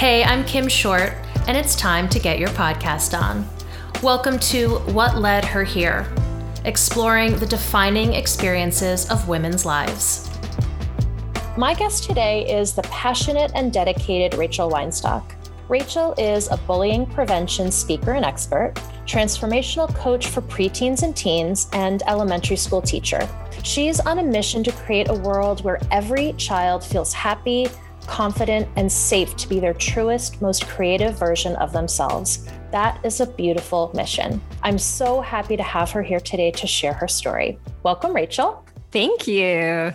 Hey, I'm Kim Short, and it's time to get your podcast on. Welcome to What Led Her Here, exploring the defining experiences of women's lives. My guest today is the passionate and dedicated Rachel Weinstock. Rachel is a bullying prevention speaker and expert, transformational coach for preteens and teens, and elementary school teacher. She's on a mission to create a world where every child feels happy, confident, and safe to be their truest, most creative version of themselves. That is a beautiful mission. I'm so happy to have her here today to share her story. Welcome, Rachel. Thank you.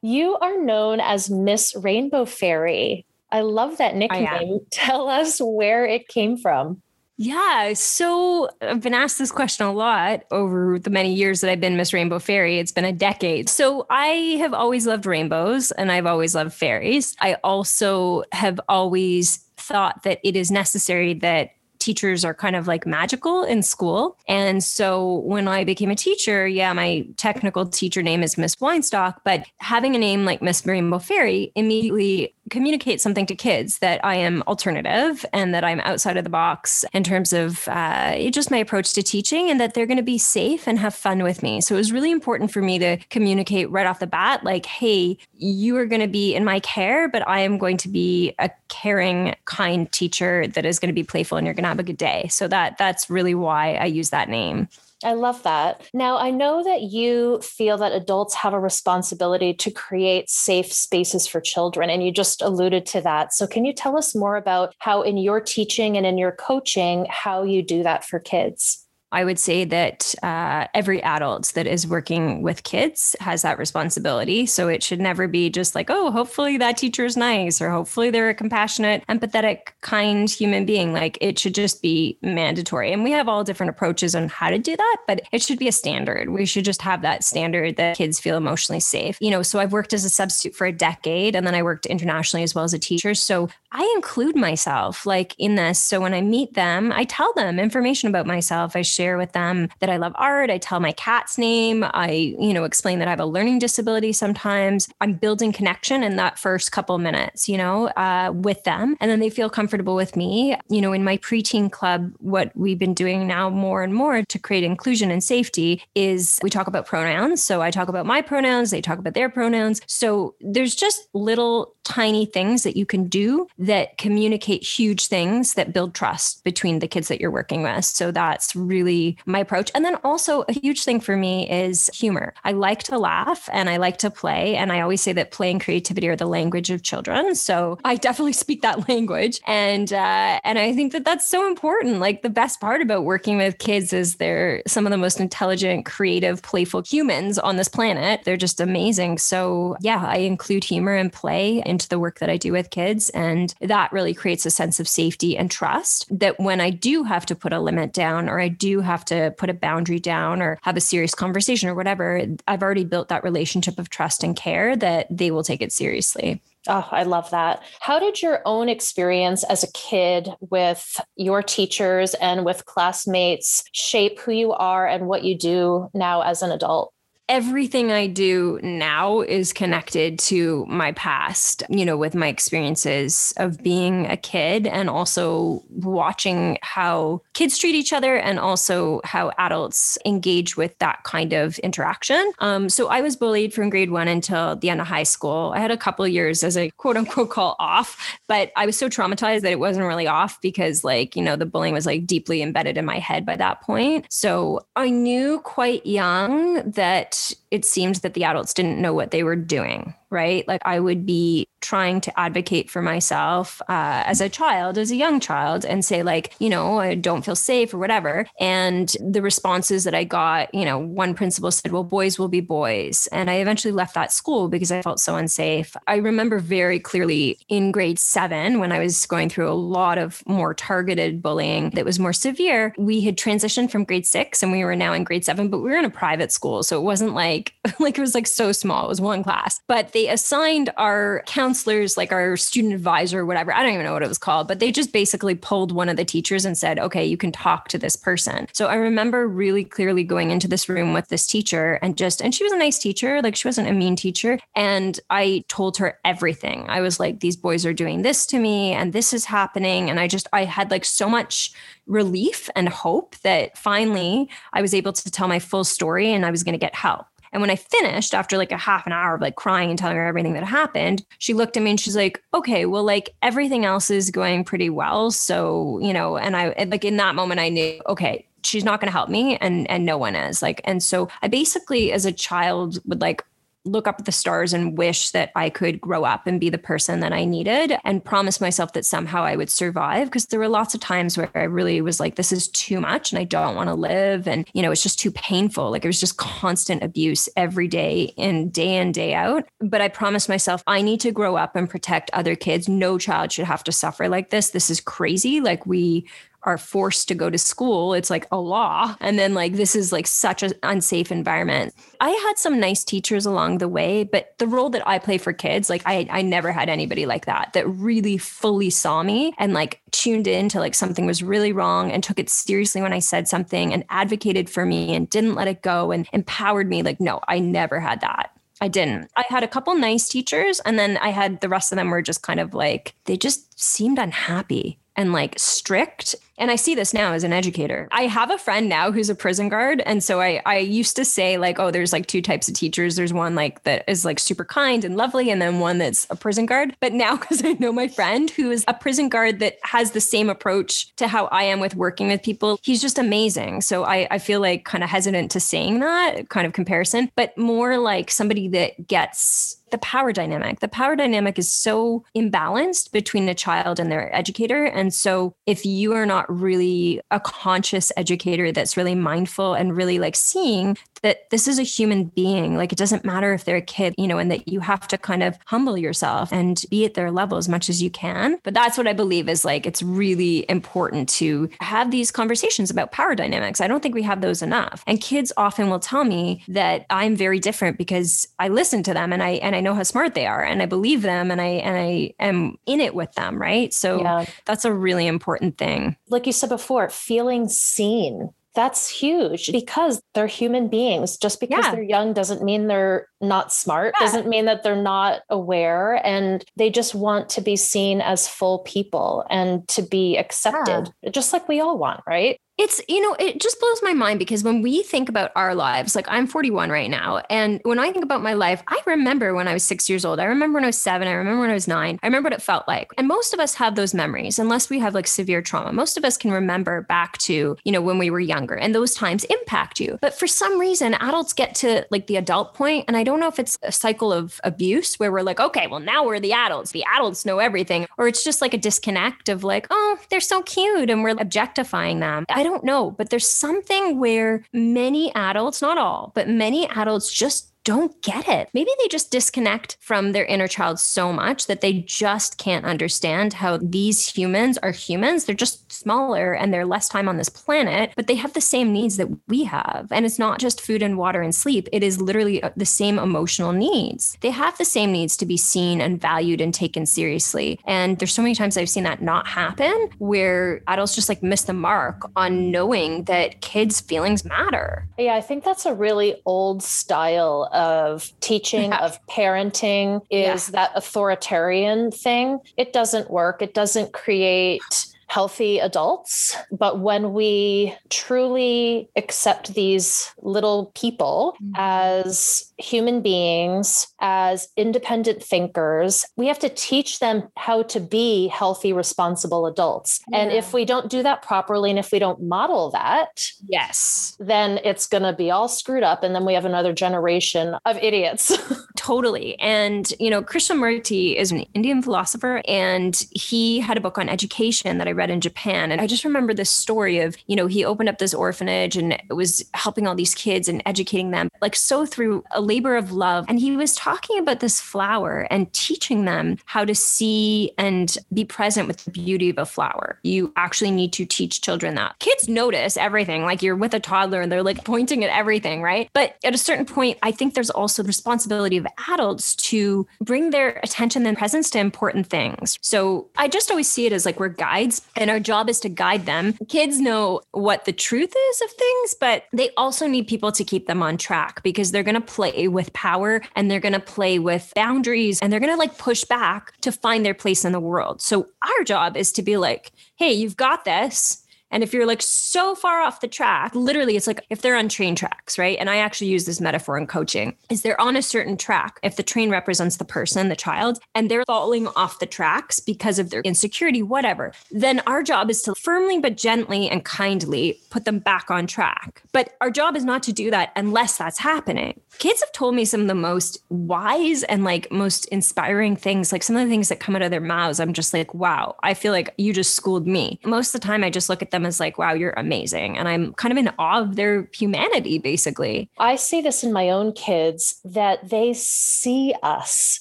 You are known as Miss Rainbow Fairy. I love that nickname. Tell us where it came from. Yeah. So I've been asked this question a lot over the many years that I've been Miss Rainbow Fairy. It's been a decade. So I have always loved rainbows and I've always loved fairies. I also have always thought that it is necessary that teachers are kind of like magical in school. And so when I became a teacher, yeah, my technical teacher name is Miss Weinstock, but having a name like Miss Rainbow Fairy immediately communicate something to kids that I am alternative and that I'm outside of the box in terms of uh, just my approach to teaching and that they're going to be safe and have fun with me. So it was really important for me to communicate right off the bat like, hey, you are going to be in my care, but I am going to be a caring, kind teacher that is going to be playful and you're going to have a good day. So that that's really why I use that name. I love that. Now, I know that you feel that adults have a responsibility to create safe spaces for children, and you just alluded to that. So, can you tell us more about how, in your teaching and in your coaching, how you do that for kids? I would say that uh, every adult that is working with kids has that responsibility. So it should never be just like, oh, hopefully that teacher is nice, or hopefully they're a compassionate, empathetic, kind human being. Like it should just be mandatory. And we have all different approaches on how to do that, but it should be a standard. We should just have that standard that kids feel emotionally safe. You know, so I've worked as a substitute for a decade and then I worked internationally as well as a teacher. So I include myself like in this. So when I meet them, I tell them information about myself. I share with them that I love art. I tell my cat's name. I, you know, explain that I have a learning disability sometimes. I'm building connection in that first couple minutes, you know, uh, with them. And then they feel comfortable with me. You know, in my preteen club, what we've been doing now more and more to create inclusion and safety is we talk about pronouns. So I talk about my pronouns, they talk about their pronouns. So there's just little tiny things that you can do that communicate huge things that build trust between the kids that you're working with. So that's really my approach. And then also a huge thing for me is humor. I like to laugh and I like to play. And I always say that play and creativity are the language of children. So I definitely speak that language. And, uh, and I think that that's so important. Like the best part about working with kids is they're some of the most intelligent, creative, playful humans on this planet. They're just amazing. So yeah, I include humor and play into the work that I do with kids. And that really creates a sense of safety and trust that when I do have to put a limit down or I do have to put a boundary down or have a serious conversation or whatever, I've already built that relationship of trust and care that they will take it seriously. Oh, I love that. How did your own experience as a kid with your teachers and with classmates shape who you are and what you do now as an adult? Everything I do now is connected to my past, you know, with my experiences of being a kid and also watching how kids treat each other and also how adults engage with that kind of interaction. Um, so I was bullied from grade one until the end of high school. I had a couple years as a quote unquote call off, but I was so traumatized that it wasn't really off because, like, you know, the bullying was like deeply embedded in my head by that point. So I knew quite young that it seemed that the adults didn't know what they were doing right? Like I would be trying to advocate for myself uh, as a child, as a young child, and say, like, you know, I don't feel safe or whatever. And the responses that I got, you know, one principal said, well, boys will be boys. And I eventually left that school because I felt so unsafe. I remember very clearly in grade seven when I was going through a lot of more targeted bullying that was more severe. We had transitioned from grade six and we were now in grade seven, but we were in a private school. So it wasn't like, like it was like so small. It was one class, but they assigned our counselors, like our student advisor, whatever. I don't even know what it was called, but they just basically pulled one of the teachers and said, okay, you can talk to this person. So I remember really clearly going into this room with this teacher and just, and she was a nice teacher. Like she wasn't a mean teacher. And I told her everything. I was like, these boys are doing this to me and this is happening. And I just, I had like so much relief and hope that finally I was able to tell my full story and I was going to get help. And when I finished after like a half an hour of like crying and telling her everything that happened, she looked at me and she's like, okay, well, like everything else is going pretty well. So, you know, and I like in that moment I knew, okay, she's not going to help me and and no one is like and so i basically as a child would like look up at the stars and wish that I could grow up and be the person that I needed and promise myself that somehow I would survive. Because there were lots of times where I really was like, this is too much and I don't want to live. And, you know, it's just too painful. Like it was just constant abuse every day and day in, day out. But I promised myself, I need to grow up and protect other kids. No child should have to suffer like this. This is crazy. Like we are forced to go to school. It's like a law. And then, like, this is like such an unsafe environment. I had some nice teachers along the way, but the role that I play for kids, like, I, I never had anybody like that that really fully saw me and like tuned in to like something was really wrong and took it seriously when I said something and advocated for me and didn't let it go and empowered me. Like, no, I never had that. I didn't. I had a couple nice teachers, and then I had the rest of them were just kind of like, they just seemed unhappy and like strict and I see this now as an educator. I have a friend now who's a prison guard. And so I, I used to say, like, oh, there's like two types of teachers. There's one like that is like super kind and lovely, and then one that's a prison guard. But now, because I know my friend who is a prison guard that has the same approach to how I am with working with people, he's just amazing. So I, I feel like kind of hesitant to saying that kind of comparison, but more like somebody that gets the power dynamic. The power dynamic is so imbalanced between the child and their educator. And so if you are not really a conscious educator that's really mindful and really like seeing that this is a human being. Like it doesn't matter if they're a kid, you know, and that you have to kind of humble yourself and be at their level as much as you can. But that's what I believe is like it's really important to have these conversations about power dynamics. I don't think we have those enough. And kids often will tell me that I'm very different because I listen to them and I and I know how smart they are and I believe them and I and I am in it with them, right? So yeah. that's a really important thing. Like you said before, feeling seen that's huge because they're human beings. Just because yeah. they're young doesn't mean they're not smart, yeah. doesn't mean that they're not aware. And they just want to be seen as full people and to be accepted, yeah. just like we all want, right? It's, you know, it just blows my mind because when we think about our lives, like I'm 41 right now. And when I think about my life, I remember when I was six years old. I remember when I was seven. I remember when I was nine. I remember what it felt like. And most of us have those memories, unless we have like severe trauma. Most of us can remember back to, you know, when we were younger and those times impact you. But for some reason, adults get to like the adult point, And I don't know if it's a cycle of abuse where we're like, okay, well, now we're the adults. The adults know everything. Or it's just like a disconnect of like, oh, they're so cute and we're objectifying them. I don't don't know, but there's something where many adults, not all, but many adults just don't get it. Maybe they just disconnect from their inner child so much that they just can't understand how these humans are humans. They're just smaller and they're less time on this planet, but they have the same needs that we have. And it's not just food and water and sleep, it is literally uh, the same emotional needs. They have the same needs to be seen and valued and taken seriously. And there's so many times I've seen that not happen where adults just like miss the mark on knowing that kids' feelings matter. Yeah, I think that's a really old style of teaching, yeah. of parenting is yeah. that authoritarian thing. It doesn't work. It doesn't create healthy adults. But when we truly accept these little people mm-hmm. as human beings, as independent thinkers, we have to teach them how to be healthy, responsible adults. Yeah. And if we don't do that properly and if we don't model that, yes, then it's going to be all screwed up. And then we have another generation of idiots. Totally. And, you know, Krishnamurti is an Indian philosopher and he had a book on education that I read in Japan. And I just remember this story of, you know, he opened up this orphanage and it was helping all these kids and educating them, like so through a labor of love. And he was talking about this flower and teaching them how to see and be present with the beauty of a flower. You actually need to teach children that. Kids notice everything, like you're with a toddler and they're like pointing at everything, right? But at a certain point, I think there's also the responsibility of adults to bring their attention and presence to important things. So I just always see it as like we're guides and our job is to guide them. Kids know what the truth is of things, but they also need people to keep them on track because they're going to play with power and they're going to play with boundaries and they're going to like push back to find their place in the world. So our job is to be like, hey, you've got this. And if you're like so far off the track, literally, it's like if they're on train tracks, right? And I actually use this metaphor in coaching is they're on a certain track. If the train represents the person, the child, and they're falling off the tracks because of their insecurity, whatever, then our job is to firmly but gently and kindly put them back on track. But our job is not to do that unless that's happening. Kids have told me some of the most wise and like most inspiring things, like some of the things that come out of their mouths. I'm just like, wow, I feel like you just schooled me. Most of the time, I just look at them them as like, wow, you're amazing. And I'm kind of in awe of their humanity, basically. I see this in my own kids that they see us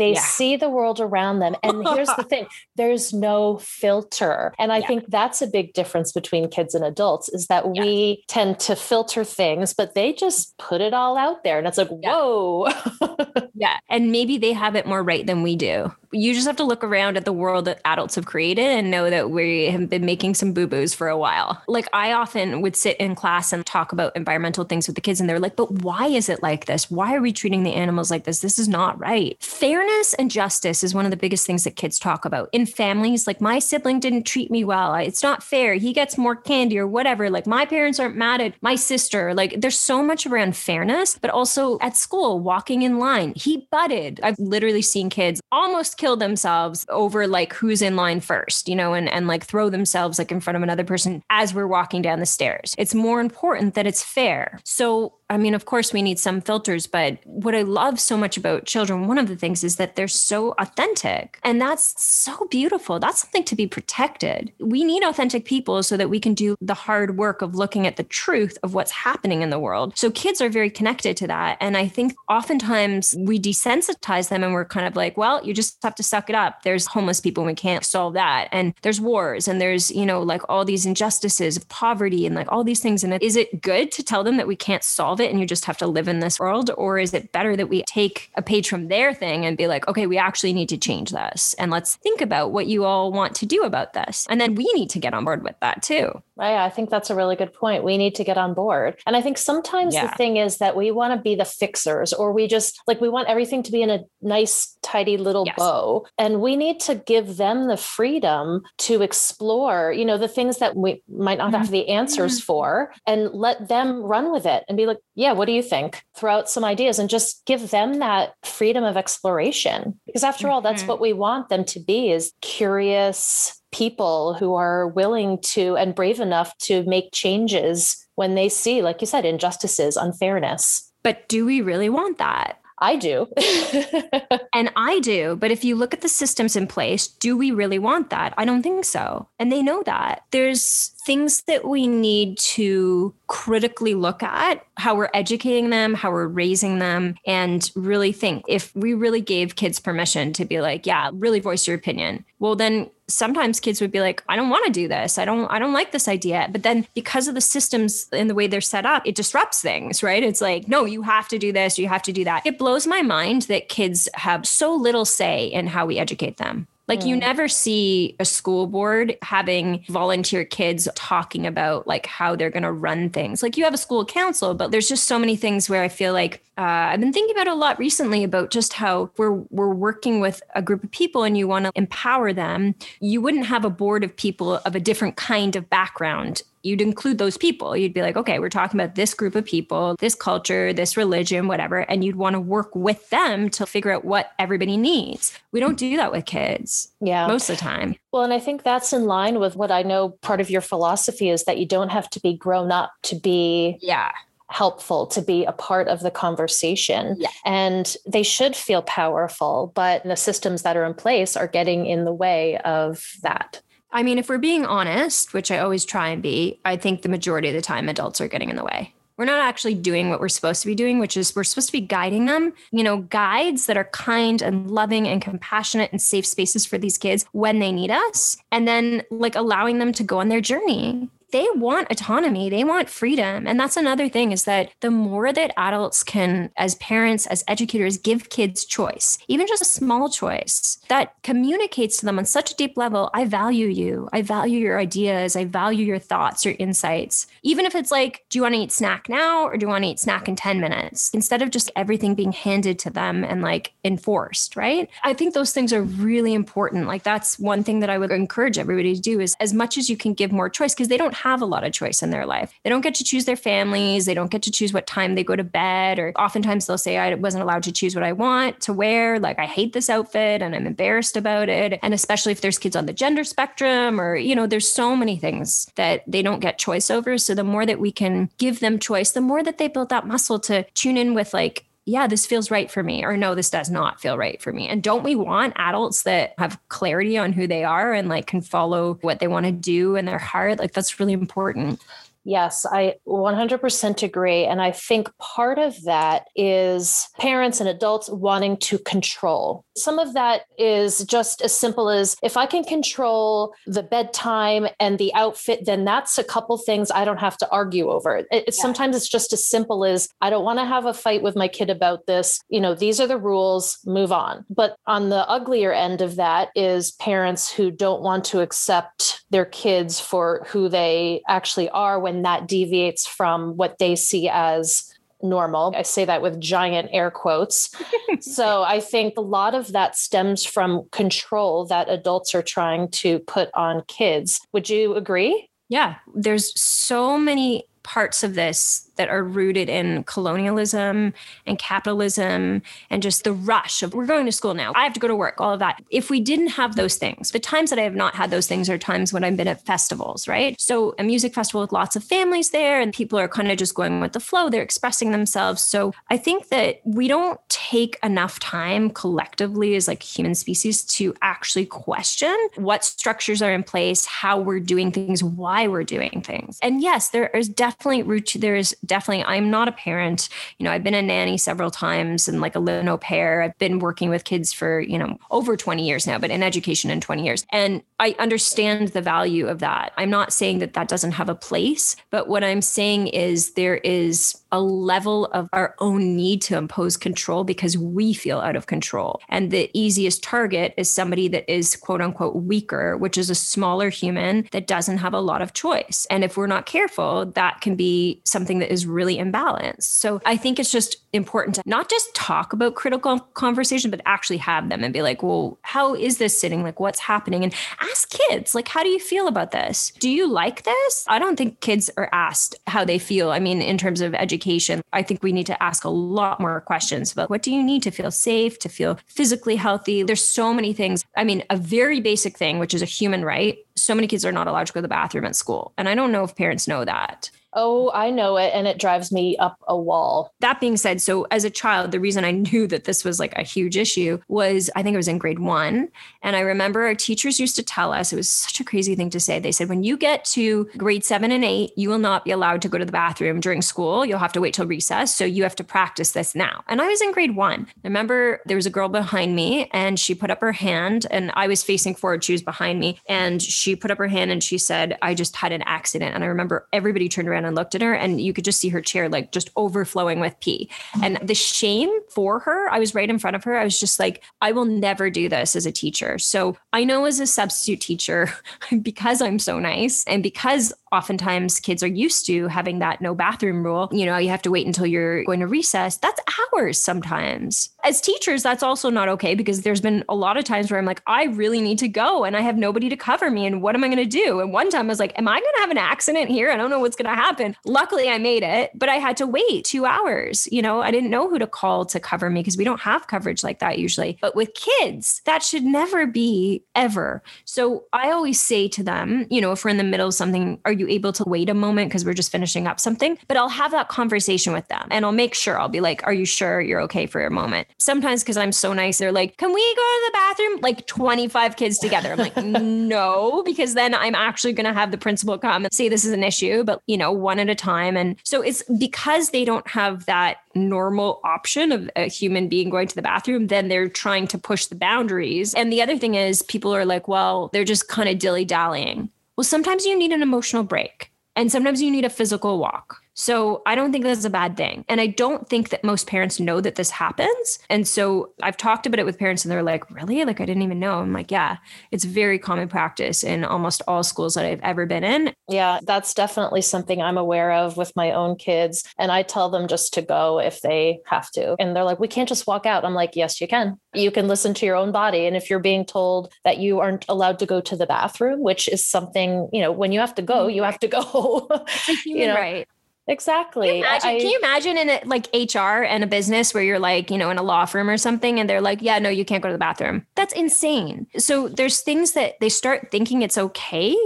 they yeah. see the world around them. And here's the thing there's no filter. And I yeah. think that's a big difference between kids and adults is that yeah. we tend to filter things, but they just put it all out there. And it's like, whoa. yeah. And maybe they have it more right than we do. You just have to look around at the world that adults have created and know that we have been making some boo boos for a while. Like, I often would sit in class and talk about environmental things with the kids, and they're like, but why is it like this? Why are we treating the animals like this? This is not right. Fairness and justice is one of the biggest things that kids talk about in families. Like, my sibling didn't treat me well. It's not fair. He gets more candy or whatever. Like, my parents aren't mad at my sister. Like, there's so much around fairness, but also at school, walking in line, he butted. I've literally seen kids almost kill themselves over like who's in line first, you know, and, and like throw themselves like in front of another person as we're walking down the stairs. It's more important that it's fair. So, I mean, of course, we need some filters, but what I love so much about children, one of the things is that they're so authentic. And that's so beautiful. That's something to be protected. We need authentic people so that we can do the hard work of looking at the truth of what's happening in the world. So kids are very connected to that. And I think oftentimes we desensitize them and we're kind of like, well, you just have to suck it up. There's homeless people and we can't solve that. And there's wars and there's, you know, like all these injustices of poverty and like all these things. And is it good to tell them that we can't solve it and you just have to live in this world? Or is it better that we take a page from their thing and be like, okay, we actually need to change this and let's think about what you all want to do about this. And then we need to get on board with that too. Yeah, I think that's a really good point. We need to get on board. And I think sometimes yeah. the thing is that we want to be the fixers or we just like we want everything to be in a nice, tidy little yes. bow. And we need to give them the freedom to explore, you know, the things that we might not have the answers mm-hmm. for and let them run with it and be like, yeah, what do you think? Throw out some ideas and just give them that freedom of exploration. Because after all, that's mm-hmm. what we want them to be is curious, people who are willing to and brave enough to make changes when they see, like you said, injustices, unfairness. But do we really want that? I do. and I do. But if you look at the systems in place, do we really want that? I don't think so. And they know that. There's things that we need to critically look at how we're educating them, how we're raising them, and really think if we really gave kids permission to be like, yeah, really voice your opinion, well, then sometimes kids would be like i don't want to do this. I don't i don't like this idea. But then because of the systems and the way they're set up it disrupts things right? It's like no you have to do this you have to do that. It blows my mind that kids have so little say in how we educate them like you mm. never see a school board having volunteer kids talking about like how they're going to run things. Like you have a school council, but there's just so many things where I feel like uh, I've been thinking about a lot recently about just how we're we're working with a group of people and you want to empower them. You wouldn't have a board of people of a different kind of background you'd include those people. You'd be like, okay, we're talking about this group of people, this culture, this religion, whatever. And you'd want to work with them to figure out what everybody needs. We don't do that with kids. Yeah. Most of the time. Well, and I think that's in line with what I know part of your philosophy is that you don't have to be grown up to be yeah helpful to be a part of the conversation yeah. and they should feel powerful but the systems that are in place are getting in the way of that I mean, if we're being honest, which I always try and be, I think the majority of the time adults are getting in the way we're not actually doing what we're supposed to be doing, which is we're supposed to be guiding them, you know, guides that are kind and loving and compassionate and safe spaces for these kids when they need us. And then like allowing them to go on their journey they want autonomy, they want freedom. And that's another thing is that the more that adults can, as parents, as educators, give kids choice, even just a small choice that communicates to them on such a deep level I value you, I value your ideas, I value your thoughts, your insights. Even if it's like, do you want to eat snack now or do you want to eat snack in 10 minutes? Instead of just everything being handed to them and like enforced, right? I think those things are really important. Like that's one thing that I would encourage everybody to do is as much as you can give more choice because they don't have a lot of choice in their life. They don't get to choose their families. They don't get to choose what time they go to bed. Or oftentimes they'll say, I wasn't allowed to choose what I want to wear. Like, I hate this outfit and I'm embarrassed about it. And especially if there's kids on the gender spectrum, or, you know, there's so many things that they don't get choice over. So the more that we can give them choice, the more that they build that muscle to tune in with, like, yeah, this feels right for me, or no, this does not feel right for me. And don't we want adults that have clarity on who they are and like can follow what they want to do in their heart? Like that's really important. Yes, I 100% agree. And I think part of that is parents and adults wanting to control. Some of that is just as simple as if I can control the bedtime and the outfit, then that's a couple things I don't have to argue over. It, yeah. Sometimes it's just as simple as I don't want to have a fight with my kid about this. You know, these are the rules, move on. But on the uglier end of that is parents who don't want to accept their kids for who they actually are when that deviates from what they see as normal. I say that with giant air quotes. so I think a lot of that stems from control that adults are trying to put on kids. Would you agree? Yeah, there's so many parts of this that are rooted in colonialism and capitalism and just the rush of we're going to school now. I have to go to work, all of that. If we didn't have those things, the times that I have not had those things are times when I've been at festivals, right? So a music festival with lots of families there and people are kind of just going with the flow, they're expressing themselves. So I think that we don't take enough time collectively as like human species to actually question what structures are in place, how we're doing things, why we're doing things. And yes, there is definitely root there is definitely, I'm not a parent. You know, I've been a nanny several times and like a little au pair. I've been working with kids for, you know, over 20 years now, but in education in 20 years. And I understand the value of that. I'm not saying that that doesn't have a place, but what I'm saying is there is a level of our own need to impose control because we feel out of control. And the easiest target is somebody that is quote unquote weaker, which is a smaller human that doesn't have a lot of choice. And if we're not careful, that can be something that is really imbalanced. So I think it's just important to not just talk about critical conversation, but actually have them and be like, well, how is this sitting? Like, what's happening? And ask kids, like, how do you feel about this? Do you like this? I don't think kids are asked how they feel. I mean, in terms of education, I think we need to ask a lot more questions about what do you need to feel safe, to feel physically healthy? There's so many things. I mean, a very basic thing, which is a human right. So many kids are not allowed to go to the bathroom at school. And I don't know if parents know that. Oh, I know it. And it drives me up a wall. That being said, so as a child, the reason I knew that this was like a huge issue was I think it was in grade one. And I remember our teachers used to tell us, it was such a crazy thing to say. They said, when you get to grade seven and eight, you will not be allowed to go to the bathroom during school. You'll have to wait till recess. So you have to practice this now. And I was in grade one. I remember there was a girl behind me and she put up her hand and I was facing forward. She was behind me and she put up her hand and she said, I just had an accident. And I remember everybody turned around and looked at her and you could just see her chair like just overflowing with pee. And the shame for her, I was right in front of her. I was just like, I will never do this as a teacher. So I know as a substitute teacher, because I'm so nice and because oftentimes kids are used to having that no bathroom rule. You know, you have to wait until you're going to recess. That's hours sometimes. As teachers, that's also not okay because there's been a lot of times where I'm like, I really need to go and I have nobody to cover me. And what am I going to do? And one time I was like, Am I going to have an accident here? I don't know what's going to happen happen. Luckily, I made it, but I had to wait two hours. You know, I didn't know who to call to cover me because we don't have coverage like that usually. But with kids, that should never be ever. So I always say to them, you know, if we're in the middle of something, are you able to wait a moment because we're just finishing up something? But I'll have that conversation with them and I'll make sure I'll be like, are you sure you're okay for a moment? Sometimes because I'm so nice, they're like, can we go to the bathroom? Like 25 kids together. I'm like, no, because then I'm actually going to have the principal come and say this is an issue, but you know, one at a time. And so it's because they don't have that normal option of a human being going to the bathroom, then they're trying to push the boundaries. And the other thing is, people are like, well, they're just kind of dilly dallying. Well, sometimes you need an emotional break, and sometimes you need a physical walk. So I don't think that's a bad thing. And I don't think that most parents know that this happens. And so I've talked about it with parents and they're like, really? Like, I didn't even know. I'm like, yeah, it's very common practice in almost all schools that I've ever been in. Yeah, that's definitely something I'm aware of with my own kids. And I tell them just to go if they have to. And they're like, we can't just walk out. I'm like, yes, you can. You can listen to your own body. And if you're being told that you aren't allowed to go to the bathroom, which is something, you know, when you have to go, mm-hmm. you have to go. you know, right. Exactly. Can you, imagine, I, can you imagine in a, like HR and a business where you're like, you know, in a law firm or something, and they're like, yeah, no, you can't go to the bathroom. That's insane. So there's things that they start thinking it's okay.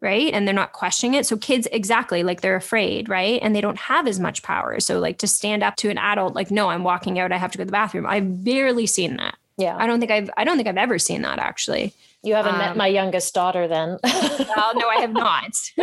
Right. And they're not questioning it. So kids, exactly like they're afraid. Right. And they don't have as much power. So, like to stand up to an adult, like, no, I'm walking out. I have to go to the bathroom. I've barely seen that. Yeah. I don't think I've, I don't think I've ever seen that actually. You haven't um, met my youngest daughter then. well, no, I have not.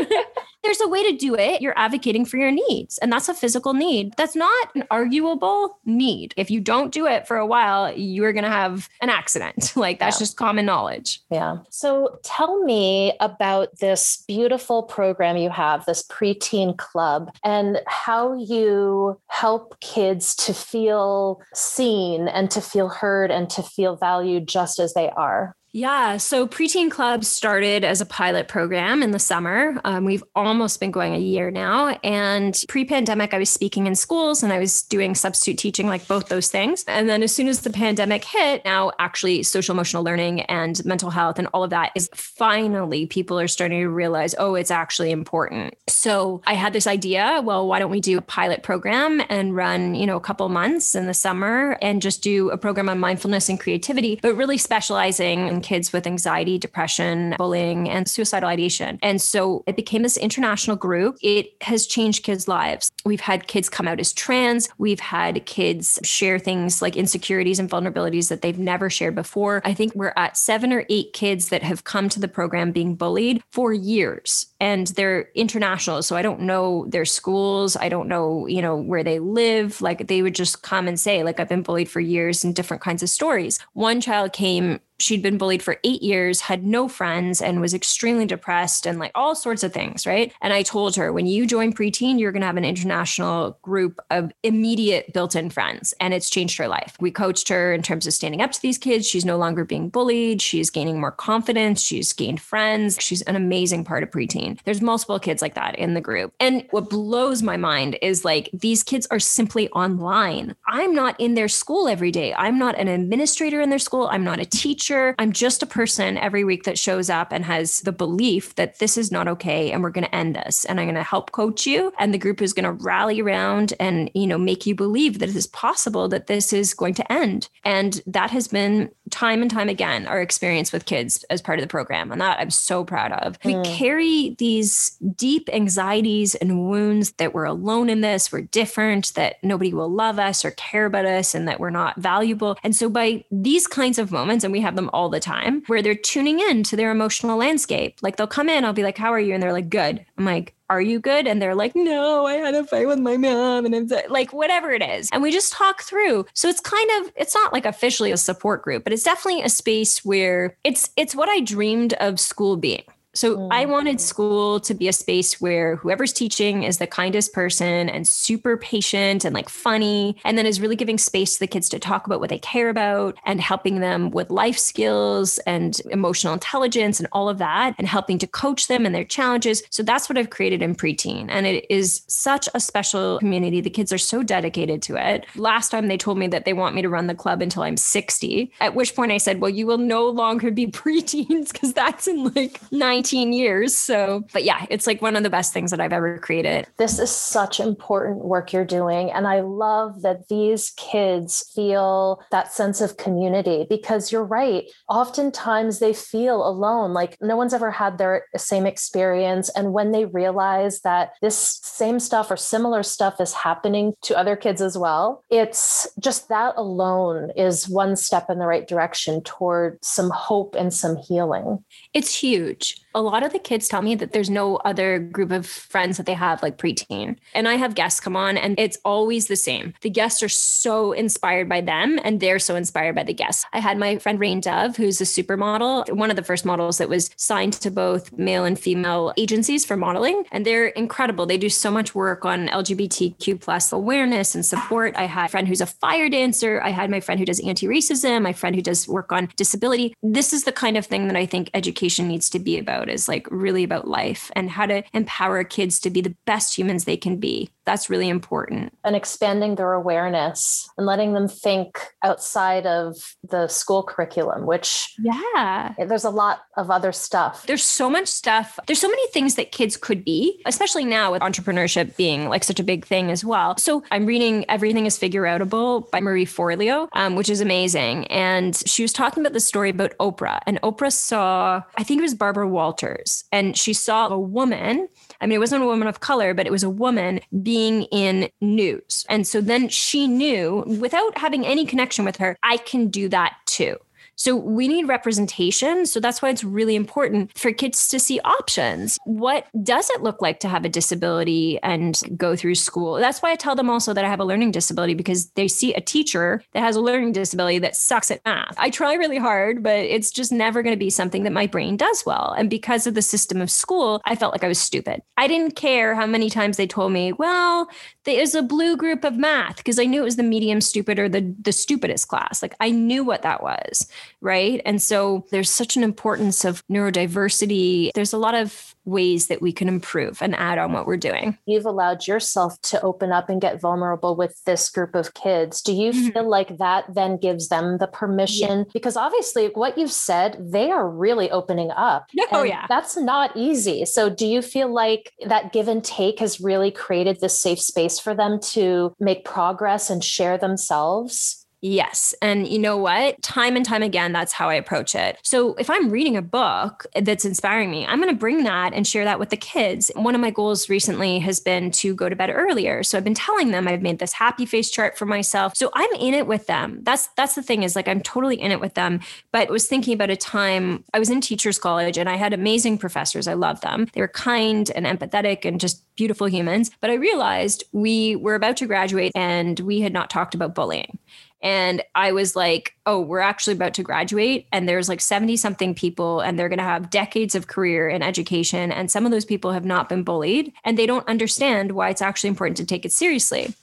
There's a way to do it. You're advocating for your needs, and that's a physical need. That's not an arguable need. If you don't do it for a while, you're going to have an accident. Like that's yeah. just common knowledge. Yeah. So tell me about this beautiful program you have, this preteen club, and how you help kids to feel seen and to feel heard and to feel valued just as they are. Yeah. So Preteen Club started as a pilot program in the summer. Um, we've almost been going a year now. And pre pandemic, I was speaking in schools and I was doing substitute teaching, like both those things. And then as soon as the pandemic hit, now actually social emotional learning and mental health and all of that is finally people are starting to realize, oh, it's actually important. So I had this idea well, why don't we do a pilot program and run, you know, a couple months in the summer and just do a program on mindfulness and creativity, but really specializing kids with anxiety, depression, bullying, and suicidal ideation. And so it became this international group. It has changed kids' lives. We've had kids come out as trans. We've had kids share things like insecurities and vulnerabilities that they've never shared before. I think we're at seven or eight kids that have come to the program being bullied for years and they're international so i don't know their schools i don't know you know where they live like they would just come and say like i've been bullied for years and different kinds of stories one child came she'd been bullied for eight years, had no friends, and was extremely depressed and like all sorts of things, right? And I told her, when you join preteen, you're going to have an international group of immediate built in friends. And it's changed her life. We coached her in terms of standing up to these kids. She's no longer being bullied. She's gaining more confidence. She's gained friends. She's an amazing part of preteen. There's multiple kids like that in the group. And what blows my mind is like these kids are simply online. I'm not in their school every day. I'm not an administrator in their school. I'm not a teacher teacher. I'm just a person every week that shows up and has the belief that this is not okay and we're going to end this. And I'm going to help coach you. And the group is going to rally around and, you know, make you believe that it is possible that this is going to end. And that has been time and time again our experience with kids as part of the program. And that I'm so proud of. Mm. We carry these deep anxieties and wounds that we're alone in this, we're different, that nobody will love us or care about us, and that we're not valuable. And so by these kinds of moments, and we have them all the time, where they're tuning in to their emotional landscape. Like they'll come in, I'll be like, How are you? And they're like, Good. I'm like, are you good? And they're like, no, I had a fight with my mom. And it's like, whatever it is. And we just talk through. So it's kind of, it's not like officially a support group, but it's definitely a space where it's, it's what I dreamed of school being. So mm. I wanted school to be a space where whoever's teaching is the kindest person and super patient and like funny, and then is really giving space to the kids to talk about what they care about and helping them with life skills and emotional intelligence and all of that, and helping to coach them and their challenges. So that's what I've created in preteen. And it is such a special community. The kids are so dedicated to it. Last time they told me that they want me to run the club until I'm 60, at which point I said, Well, you will no longer be preteens because that's in like nine 19 years. So, but yeah, it's like one of the best things that I've ever created. This is such important work you're doing. And I love that these kids feel that sense of community because you're right. Oftentimes they feel alone, like no one's ever had their same experience. And when they realize that this same stuff or similar stuff is happening to other kids as well, it's just that alone is one step in the right direction toward some hope and some healing. It's huge a lot of the kids tell me that there's no other group of friends that they have like preteen. And I have guests come on and it's always the same. The guests are so inspired by them and they're so inspired by the guests. I had my friend Rain Dove, who's a supermodel, one of the first models that was signed to both male and female agencies for modeling. And they're incredible. They do so much work on LGBTQ plus awareness and support. I had a friend who's a fire dancer. I had my friend who does anti-racism, my friend who does work on disability. This is the kind of thing that I think education needs to be about about is like really about life and how to empower kids to be the best humans they can be. That's really important. And expanding their awareness and letting them think outside of the school curriculum, which, yeah, there's a lot of other stuff. There's so much stuff. There's so many things that kids could be, especially now with entrepreneurship being like such a big thing as well. So I'm reading Everything is Figure Outable by Marie Forleo, um, which is amazing. And she was talking about the story about Oprah. And Oprah saw, I think it was Barbara Walters. And she saw a woman. I mean, it wasn't a woman of color, but it was a woman being in news. And so then she knew without having any connection with her, I can do that too. So we need representation. So that's why it's really important for kids to see options. What does it look like to have a disability and go through school? That's why I tell them also that I have a learning disability because they see a teacher that has a learning disability that sucks at math. I try really hard, but it's just never going to be something that my brain does well. And because of the system of school, I felt like I was stupid. I didn't care how many times they told me, well, there is a blue group of math because I knew it was the medium stupid or the the stupidest class. Like I knew what that was, right? And so there's such an importance of neurodiversity. There's a lot of ways that we can improve and add on what we're doing. You've allowed yourself to open up and get vulnerable with this group of kids. Do you mm-hmm. feel like that then gives them the permission? Yeah. Because obviously, what you've said, they are really opening up. Oh, yeah. That's not easy. So, do you feel like that give and take has really created this safe space for them to make progress and share themselves? Yes. And you know what? Time and time again, that's how I approach it. So if I'm reading a book that's inspiring me, I'm going to bring that and share that with the kids. One of my goals recently has been to go to bed earlier. So I've been telling them I've made this happy face chart for myself. So I'm in it with them. That's that's the thing is like I'm totally in it with them. But I was thinking about a time I was in teachers college and I had amazing professors. I love them. They were kind and empathetic and just beautiful humans. But I realized we were about to graduate and we had not talked about bullying. And I was like, oh, we're actually about to graduate. And there's like 70 something people, and they're going to have decades of career in education. And some of those people have not been bullied, and they don't understand why it's actually important to take it seriously.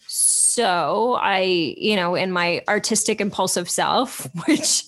So I, you know, in my artistic impulsive self, which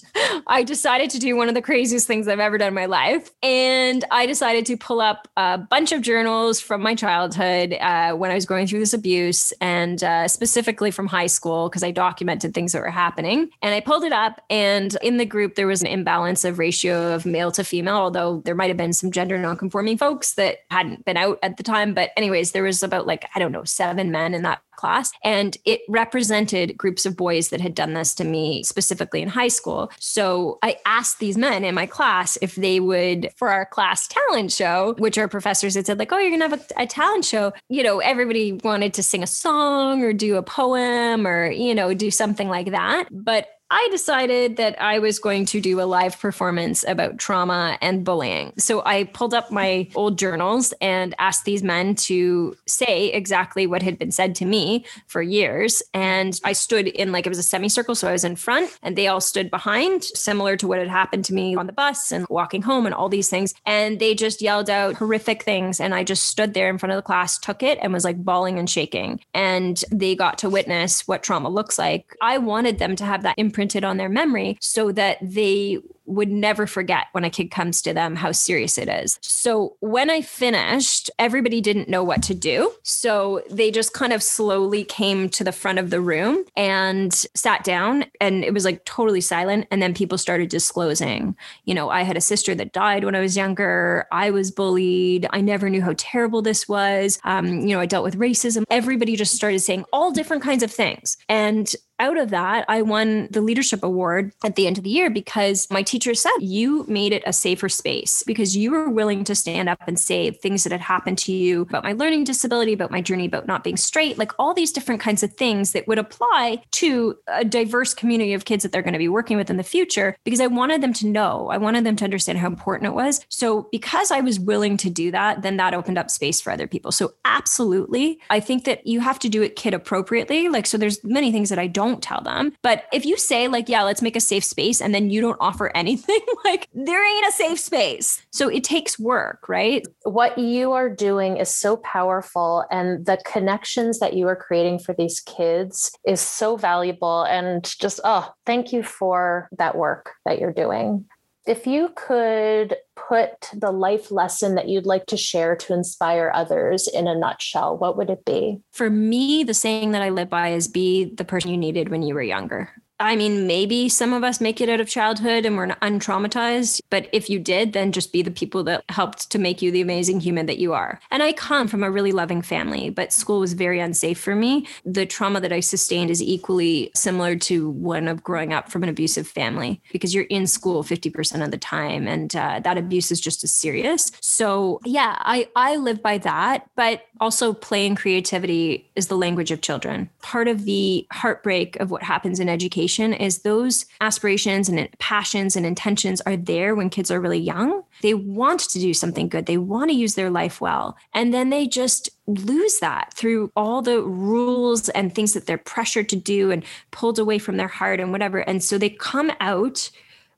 I decided to do one of the craziest things I've ever done in my life. And I decided to pull up a bunch of journals from my childhood uh, when I was going through this abuse and uh, specifically from high school because I documented things that were happening. And I pulled it up, and in the group, there was an imbalance of ratio of male to female, although there might have been some gender nonconforming folks that hadn't been out at the time. But, anyways, there was about like, I don't know, seven men in that class. And it represented groups of boys that had done this to me specifically in high school. So I asked these men in my class if they would, for our class talent show, which our professors had said, like, oh, you're going to have a, a talent show. You know, everybody wanted to sing a song or do a poem or, you know, do something like that. But I decided that I was going to do a live performance about trauma and bullying. So I pulled up my old journals and asked these men to say exactly what had been said to me for years. And I stood in like it was a semicircle. So I was in front and they all stood behind, similar to what had happened to me on the bus and walking home and all these things. And they just yelled out horrific things. And I just stood there in front of the class, took it, and was like bawling and shaking. And they got to witness what trauma looks like. I wanted them to have that imprinted on their memory so that they would never forget when a kid comes to them how serious it is. So when I finished, everybody didn't know what to do. So they just kind of slowly came to the front of the room and sat down and it was like totally silent and then people started disclosing, you know, I had a sister that died when I was younger. I was bullied. I never knew how terrible this was. Um, you know, I dealt with racism. Everybody just started saying all different kinds of things. And out of that, I won the leadership award at the end of the year because my teacher said, You made it a safer space because you were willing to stand up and say things that had happened to you about my learning disability, about my journey, about not being straight, like all these different kinds of things that would apply to a diverse community of kids that they're going to be working with in the future because I wanted them to know, I wanted them to understand how important it was. So, because I was willing to do that, then that opened up space for other people. So, absolutely, I think that you have to do it kid appropriately. Like, so there's many things that I don't don't tell them. But if you say, like, yeah, let's make a safe space, and then you don't offer anything, like, there ain't a safe space. So it takes work, right? What you are doing is so powerful, and the connections that you are creating for these kids is so valuable. And just, oh, thank you for that work that you're doing. If you could put the life lesson that you'd like to share to inspire others in a nutshell, what would it be? For me, the saying that I live by is be the person you needed when you were younger. I mean, maybe some of us make it out of childhood and we're untraumatized, but if you did, then just be the people that helped to make you the amazing human that you are. And I come from a really loving family, but school was very unsafe for me. The trauma that I sustained is equally similar to one of growing up from an abusive family because you're in school 50% of the time and uh, that abuse is just as serious. So, yeah, I I live by that, but also play and creativity is the language of children. Part of the heartbreak of what happens in education is those aspirations and passions and intentions are there when kids are really young. They want to do something good, they want to use their life well. And then they just lose that through all the rules and things that they're pressured to do and pulled away from their heart and whatever. And so they come out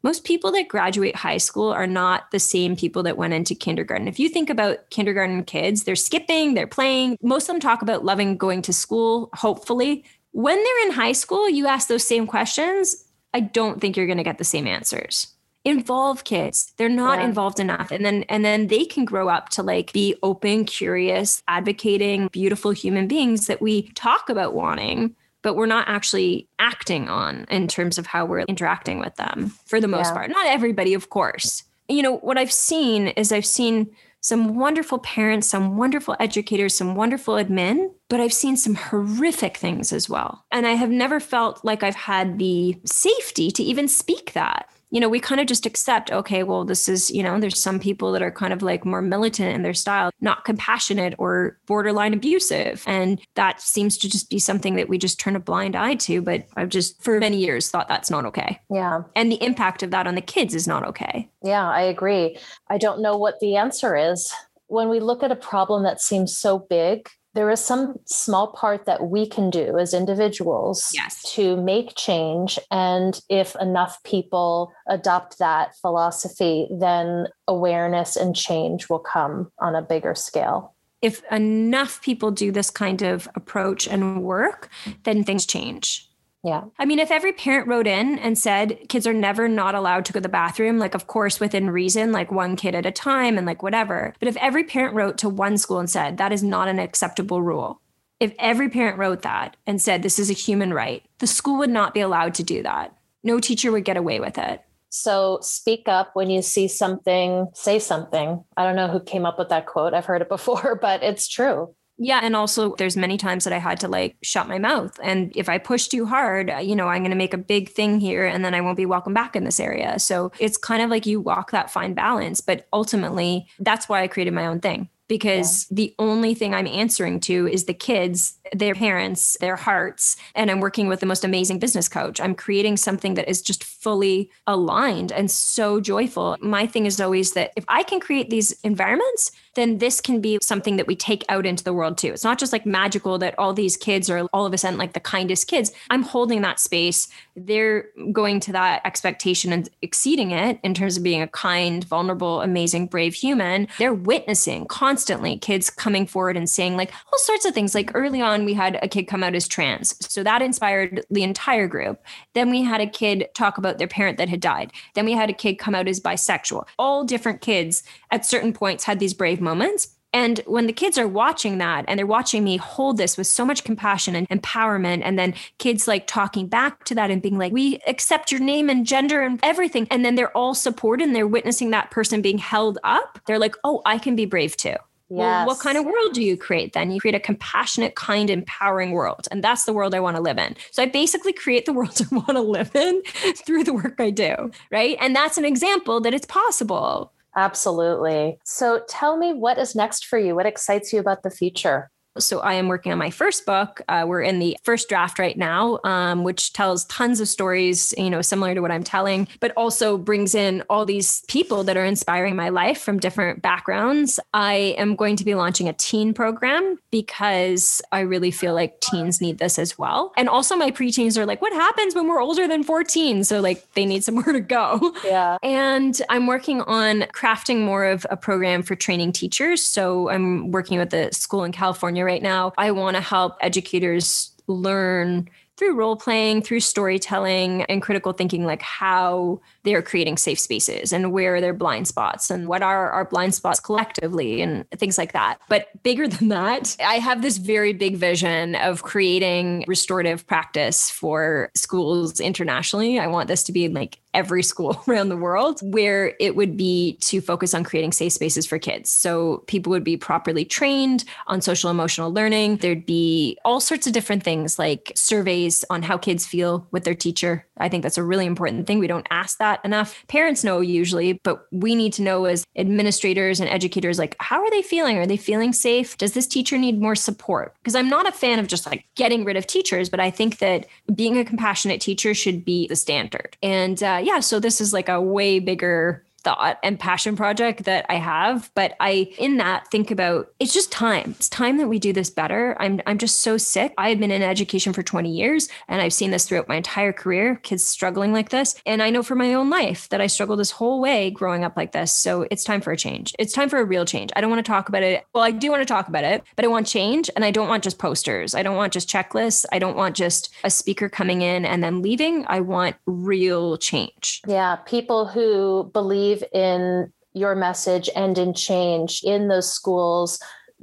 most people that graduate high school are not the same people that went into kindergarten. If you think about kindergarten kids, they're skipping, they're playing. Most of them talk about loving going to school, hopefully. When they're in high school, you ask those same questions. I don't think you're going to get the same answers. Involve kids. They're not yeah. involved enough. And then and then they can grow up to like be open, curious, advocating, beautiful human beings that we talk about wanting, but we're not actually acting on in terms of how we're interacting with them for the most yeah. part. Not everybody, of course. You know, what I've seen is I've seen some wonderful parents, some wonderful educators, some wonderful admin, but I've seen some horrific things as well. And I have never felt like I've had the safety to even speak that you know, we kind of just accept, okay, well, this is, you know, there's some people that are kind of like more militant in their style, not compassionate or borderline abusive. And that seems to just be something that we just turn a blind eye to. But I've just for many years thought that's not okay. Yeah. And the impact of that on the kids is not okay. Yeah, I agree. I don't know what the answer is. When we look at a problem that seems so big, there is some small part that we can do as individuals yes. to make change. And if enough people adopt that philosophy, then awareness and change will come on a bigger scale. If enough people do this kind of approach and work, then things change. Yeah. I mean, if every parent wrote in and said kids are never not allowed to go to the bathroom, like, of course, within reason, like one kid at a time and like whatever. But if every parent wrote to one school and said that is not an acceptable rule, if every parent wrote that and said this is a human right, the school would not be allowed to do that. No teacher would get away with it. So speak up when you see something, say something. I don't know who came up with that quote. I've heard it before, but it's true. Yeah. And also, there's many times that I had to like shut my mouth. And if I push too hard, uh, you know, I'm going to make a big thing here and then I won't be welcome back in this area. So it's kind of like you walk that fine balance. But ultimately, that's why I created my own thing because yeah. the only thing I'm answering to is the kids, their parents, their hearts. And I'm working with the most amazing business coach. I'm creating something that is just fully aligned and so joyful. My thing is always that if I can create these environments, then this can be something that we take out into the world too. It's not just like magical that all these kids are all of a sudden like the kindest kids. I'm holding that space. They're going to that expectation and exceeding it in terms of being a kind, vulnerable, amazing, brave human. They're witnessing constantly kids coming forward and saying like all sorts of things. Like early on, we had a kid come out as trans. So that inspired the entire group. Then we had a kid talk about their parent that had died. Then we had a kid come out as bisexual. All different kids at certain points had these brave moments. And when the kids are watching that and they're watching me hold this with so much compassion and empowerment, and then kids like talking back to that and being like, we accept your name and gender and everything. And then they're all supported and they're witnessing that person being held up. They're like, oh, I can be brave too. Yes. Well, what kind of world do you create then? You create a compassionate, kind, empowering world. And that's the world I want to live in. So I basically create the world I want to live in through the work I do. Right. And that's an example that it's possible. Absolutely. So tell me what is next for you? What excites you about the future? So I am working on my first book. Uh, we're in the first draft right now, um, which tells tons of stories, you know, similar to what I'm telling, but also brings in all these people that are inspiring my life from different backgrounds. I am going to be launching a teen program because I really feel like teens need this as well. And also my preteens are like, what happens when we're older than 14? So like they need somewhere to go. Yeah. And I'm working on crafting more of a program for training teachers. So I'm working with the school in California right now. I want to help educators learn through role playing, through storytelling, and critical thinking, like how they're creating safe spaces and where are their blind spots and what are our blind spots collectively and things like that. But bigger than that, I have this very big vision of creating restorative practice for schools internationally. I want this to be like every school around the world where it would be to focus on creating safe spaces for kids. So people would be properly trained on social emotional learning. There'd be all sorts of different things like surveys on how kids feel with their teacher. I think that's a really important thing. We don't ask that enough. Parents know usually, but we need to know as administrators and educators like how are they feeling? Are they feeling safe? Does this teacher need more support? Because I'm not a fan of just like getting rid of teachers, but I think that being a compassionate teacher should be the standard. And uh, yeah, so this is like a way bigger thought and passion project that I have. But I, in that, think about it's just time. It's time that we do this better. I'm, I'm just so sick. I've been in education for 20 years and I've seen this throughout my entire career, kids struggling like this. And I know for my own life that I struggled this whole way growing up like this. So it's time for a change. It's time for a real change. I don't want to talk about it. Well, I do want to talk about it, but I want change and I don't want just posters. I don't want just checklists. I don't want just a speaker coming in and then leaving. I want real change. Yeah. People who believe believe in your message and in change in those schools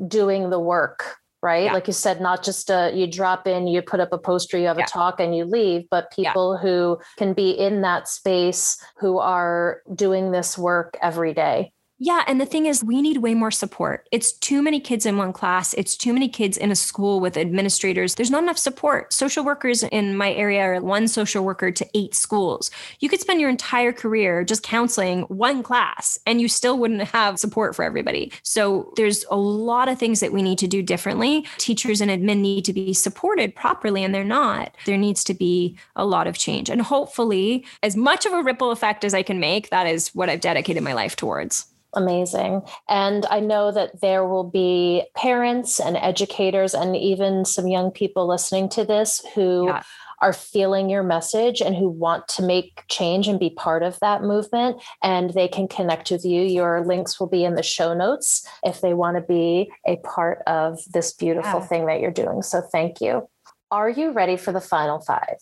doing the work right yeah. like you said not just a you drop in you put up a poster you have yeah. a talk and you leave but people yeah. who can be in that space who are doing this work every day yeah. And the thing is, we need way more support. It's too many kids in one class. It's too many kids in a school with administrators. There's not enough support. Social workers in my area are one social worker to eight schools. You could spend your entire career just counseling one class and you still wouldn't have support for everybody. So there's a lot of things that we need to do differently. Teachers and admin need to be supported properly, and they're not. There needs to be a lot of change. And hopefully, as much of a ripple effect as I can make, that is what I've dedicated my life towards. Amazing. And I know that there will be parents and educators and even some young people listening to this who yeah. are feeling your message and who want to make change and be part of that movement. And they can connect with you. Your links will be in the show notes if they want to be a part of this beautiful yeah. thing that you're doing. So thank you. Are you ready for the final five?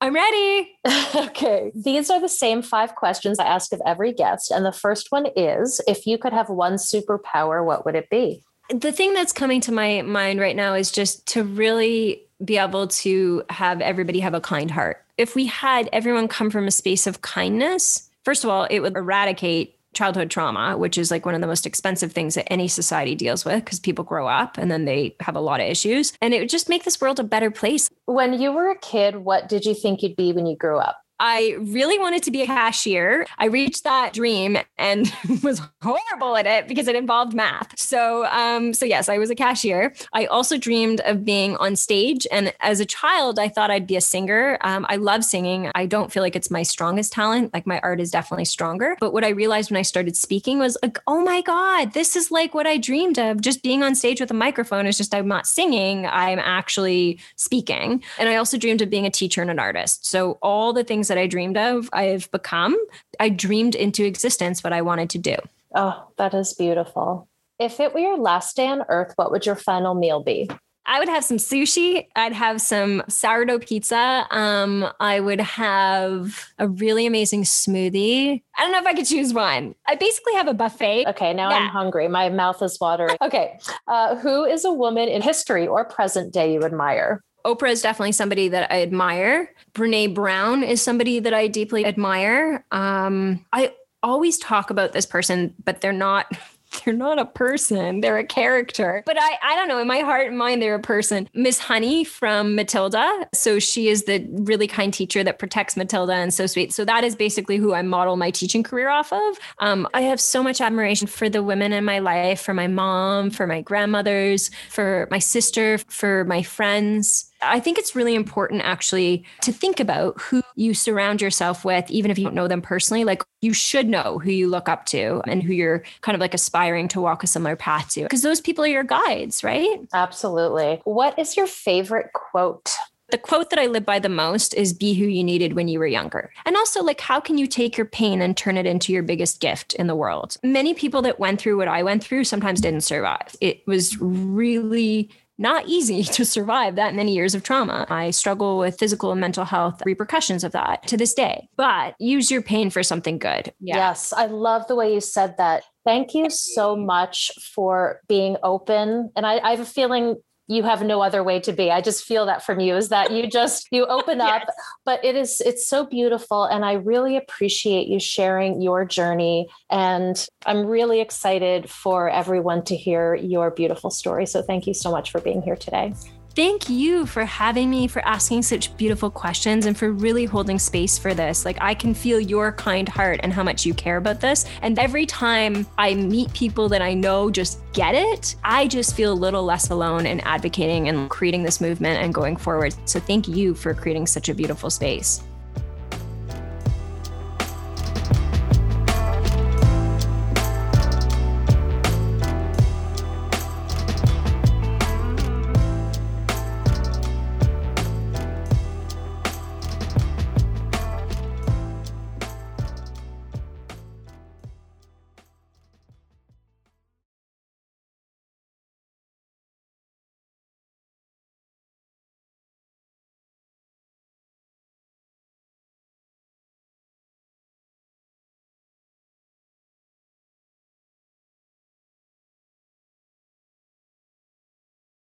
I'm ready. okay. These are the same five questions I ask of every guest. And the first one is if you could have one superpower, what would it be? The thing that's coming to my mind right now is just to really be able to have everybody have a kind heart. If we had everyone come from a space of kindness, first of all, it would eradicate childhood trauma, which is like one of the most expensive things that any society deals with because people grow up and then they have a lot of issues. And it would just make this world a better place. When you were a kid, what did you think you'd be when you grew up? I really wanted to be a cashier. I reached that dream and was horrible at it because it involved math. So, um, so yes, I was a cashier. I also dreamed of being on stage, and as a child, I thought I'd be a singer. Um, I love singing. I don't feel like it's my strongest talent. Like my art is definitely stronger. But what I realized when I started speaking was like, oh my god, this is like what I dreamed of. Just being on stage with a microphone is just I'm not singing. I'm actually speaking. And I also dreamed of being a teacher and an artist. So all the things things that I dreamed of, I've become. I dreamed into existence what I wanted to do. Oh, that is beautiful. If it were your last day on earth, what would your final meal be? I would have some sushi. I'd have some sourdough pizza. Um, I would have a really amazing smoothie. I don't know if I could choose one. I basically have a buffet. Okay, now yeah. I'm hungry. My mouth is watering. Okay, uh, who is a woman in history or present day you admire? Oprah is definitely somebody that I admire. Brene Brown is somebody that I deeply admire. Um, I always talk about this person, but they're not they're not a person. They're a character. But i i don't know. In my heart and mind they're a person. Miss honey from matilda. So she is the really kind teacher that protects matilda and so sweet. So that is basically who i model my teaching career off of. Um, i have so much admiration for the women in my life for my mom for my grandmothers for my sister for my friends I think it's really important actually to think about who you surround yourself with, even if you don't know them personally. Like you should know who you look up to and who you're kind of like aspiring to walk a similar path to, because those people are your guides, right? Absolutely. What is your favorite quote? The quote that I live by the most is be who you needed when you were younger. And also, like, how can you take your pain and turn it into your biggest gift in the world? Many people that went through what I went through sometimes didn't survive. It was really not easy to survive that many years of trauma. I struggle with physical and mental health repercussions of that to this day, but use your pain for something good. Yeah. Yes, I love the way you said that. Thank you so much for being open. And I, I have a feeling you have no other way to be. I just feel that from you is that you just you open yes. up, but it is it's so beautiful and I really appreciate you sharing your journey and I'm really excited for everyone to hear your beautiful story. So thank you so much for being here today. Thank you for having me, for asking such beautiful questions, and for really holding space for this. Like, I can feel your kind heart and how much you care about this. And every time I meet people that I know just get it, I just feel a little less alone in advocating and creating this movement and going forward. So, thank you for creating such a beautiful space.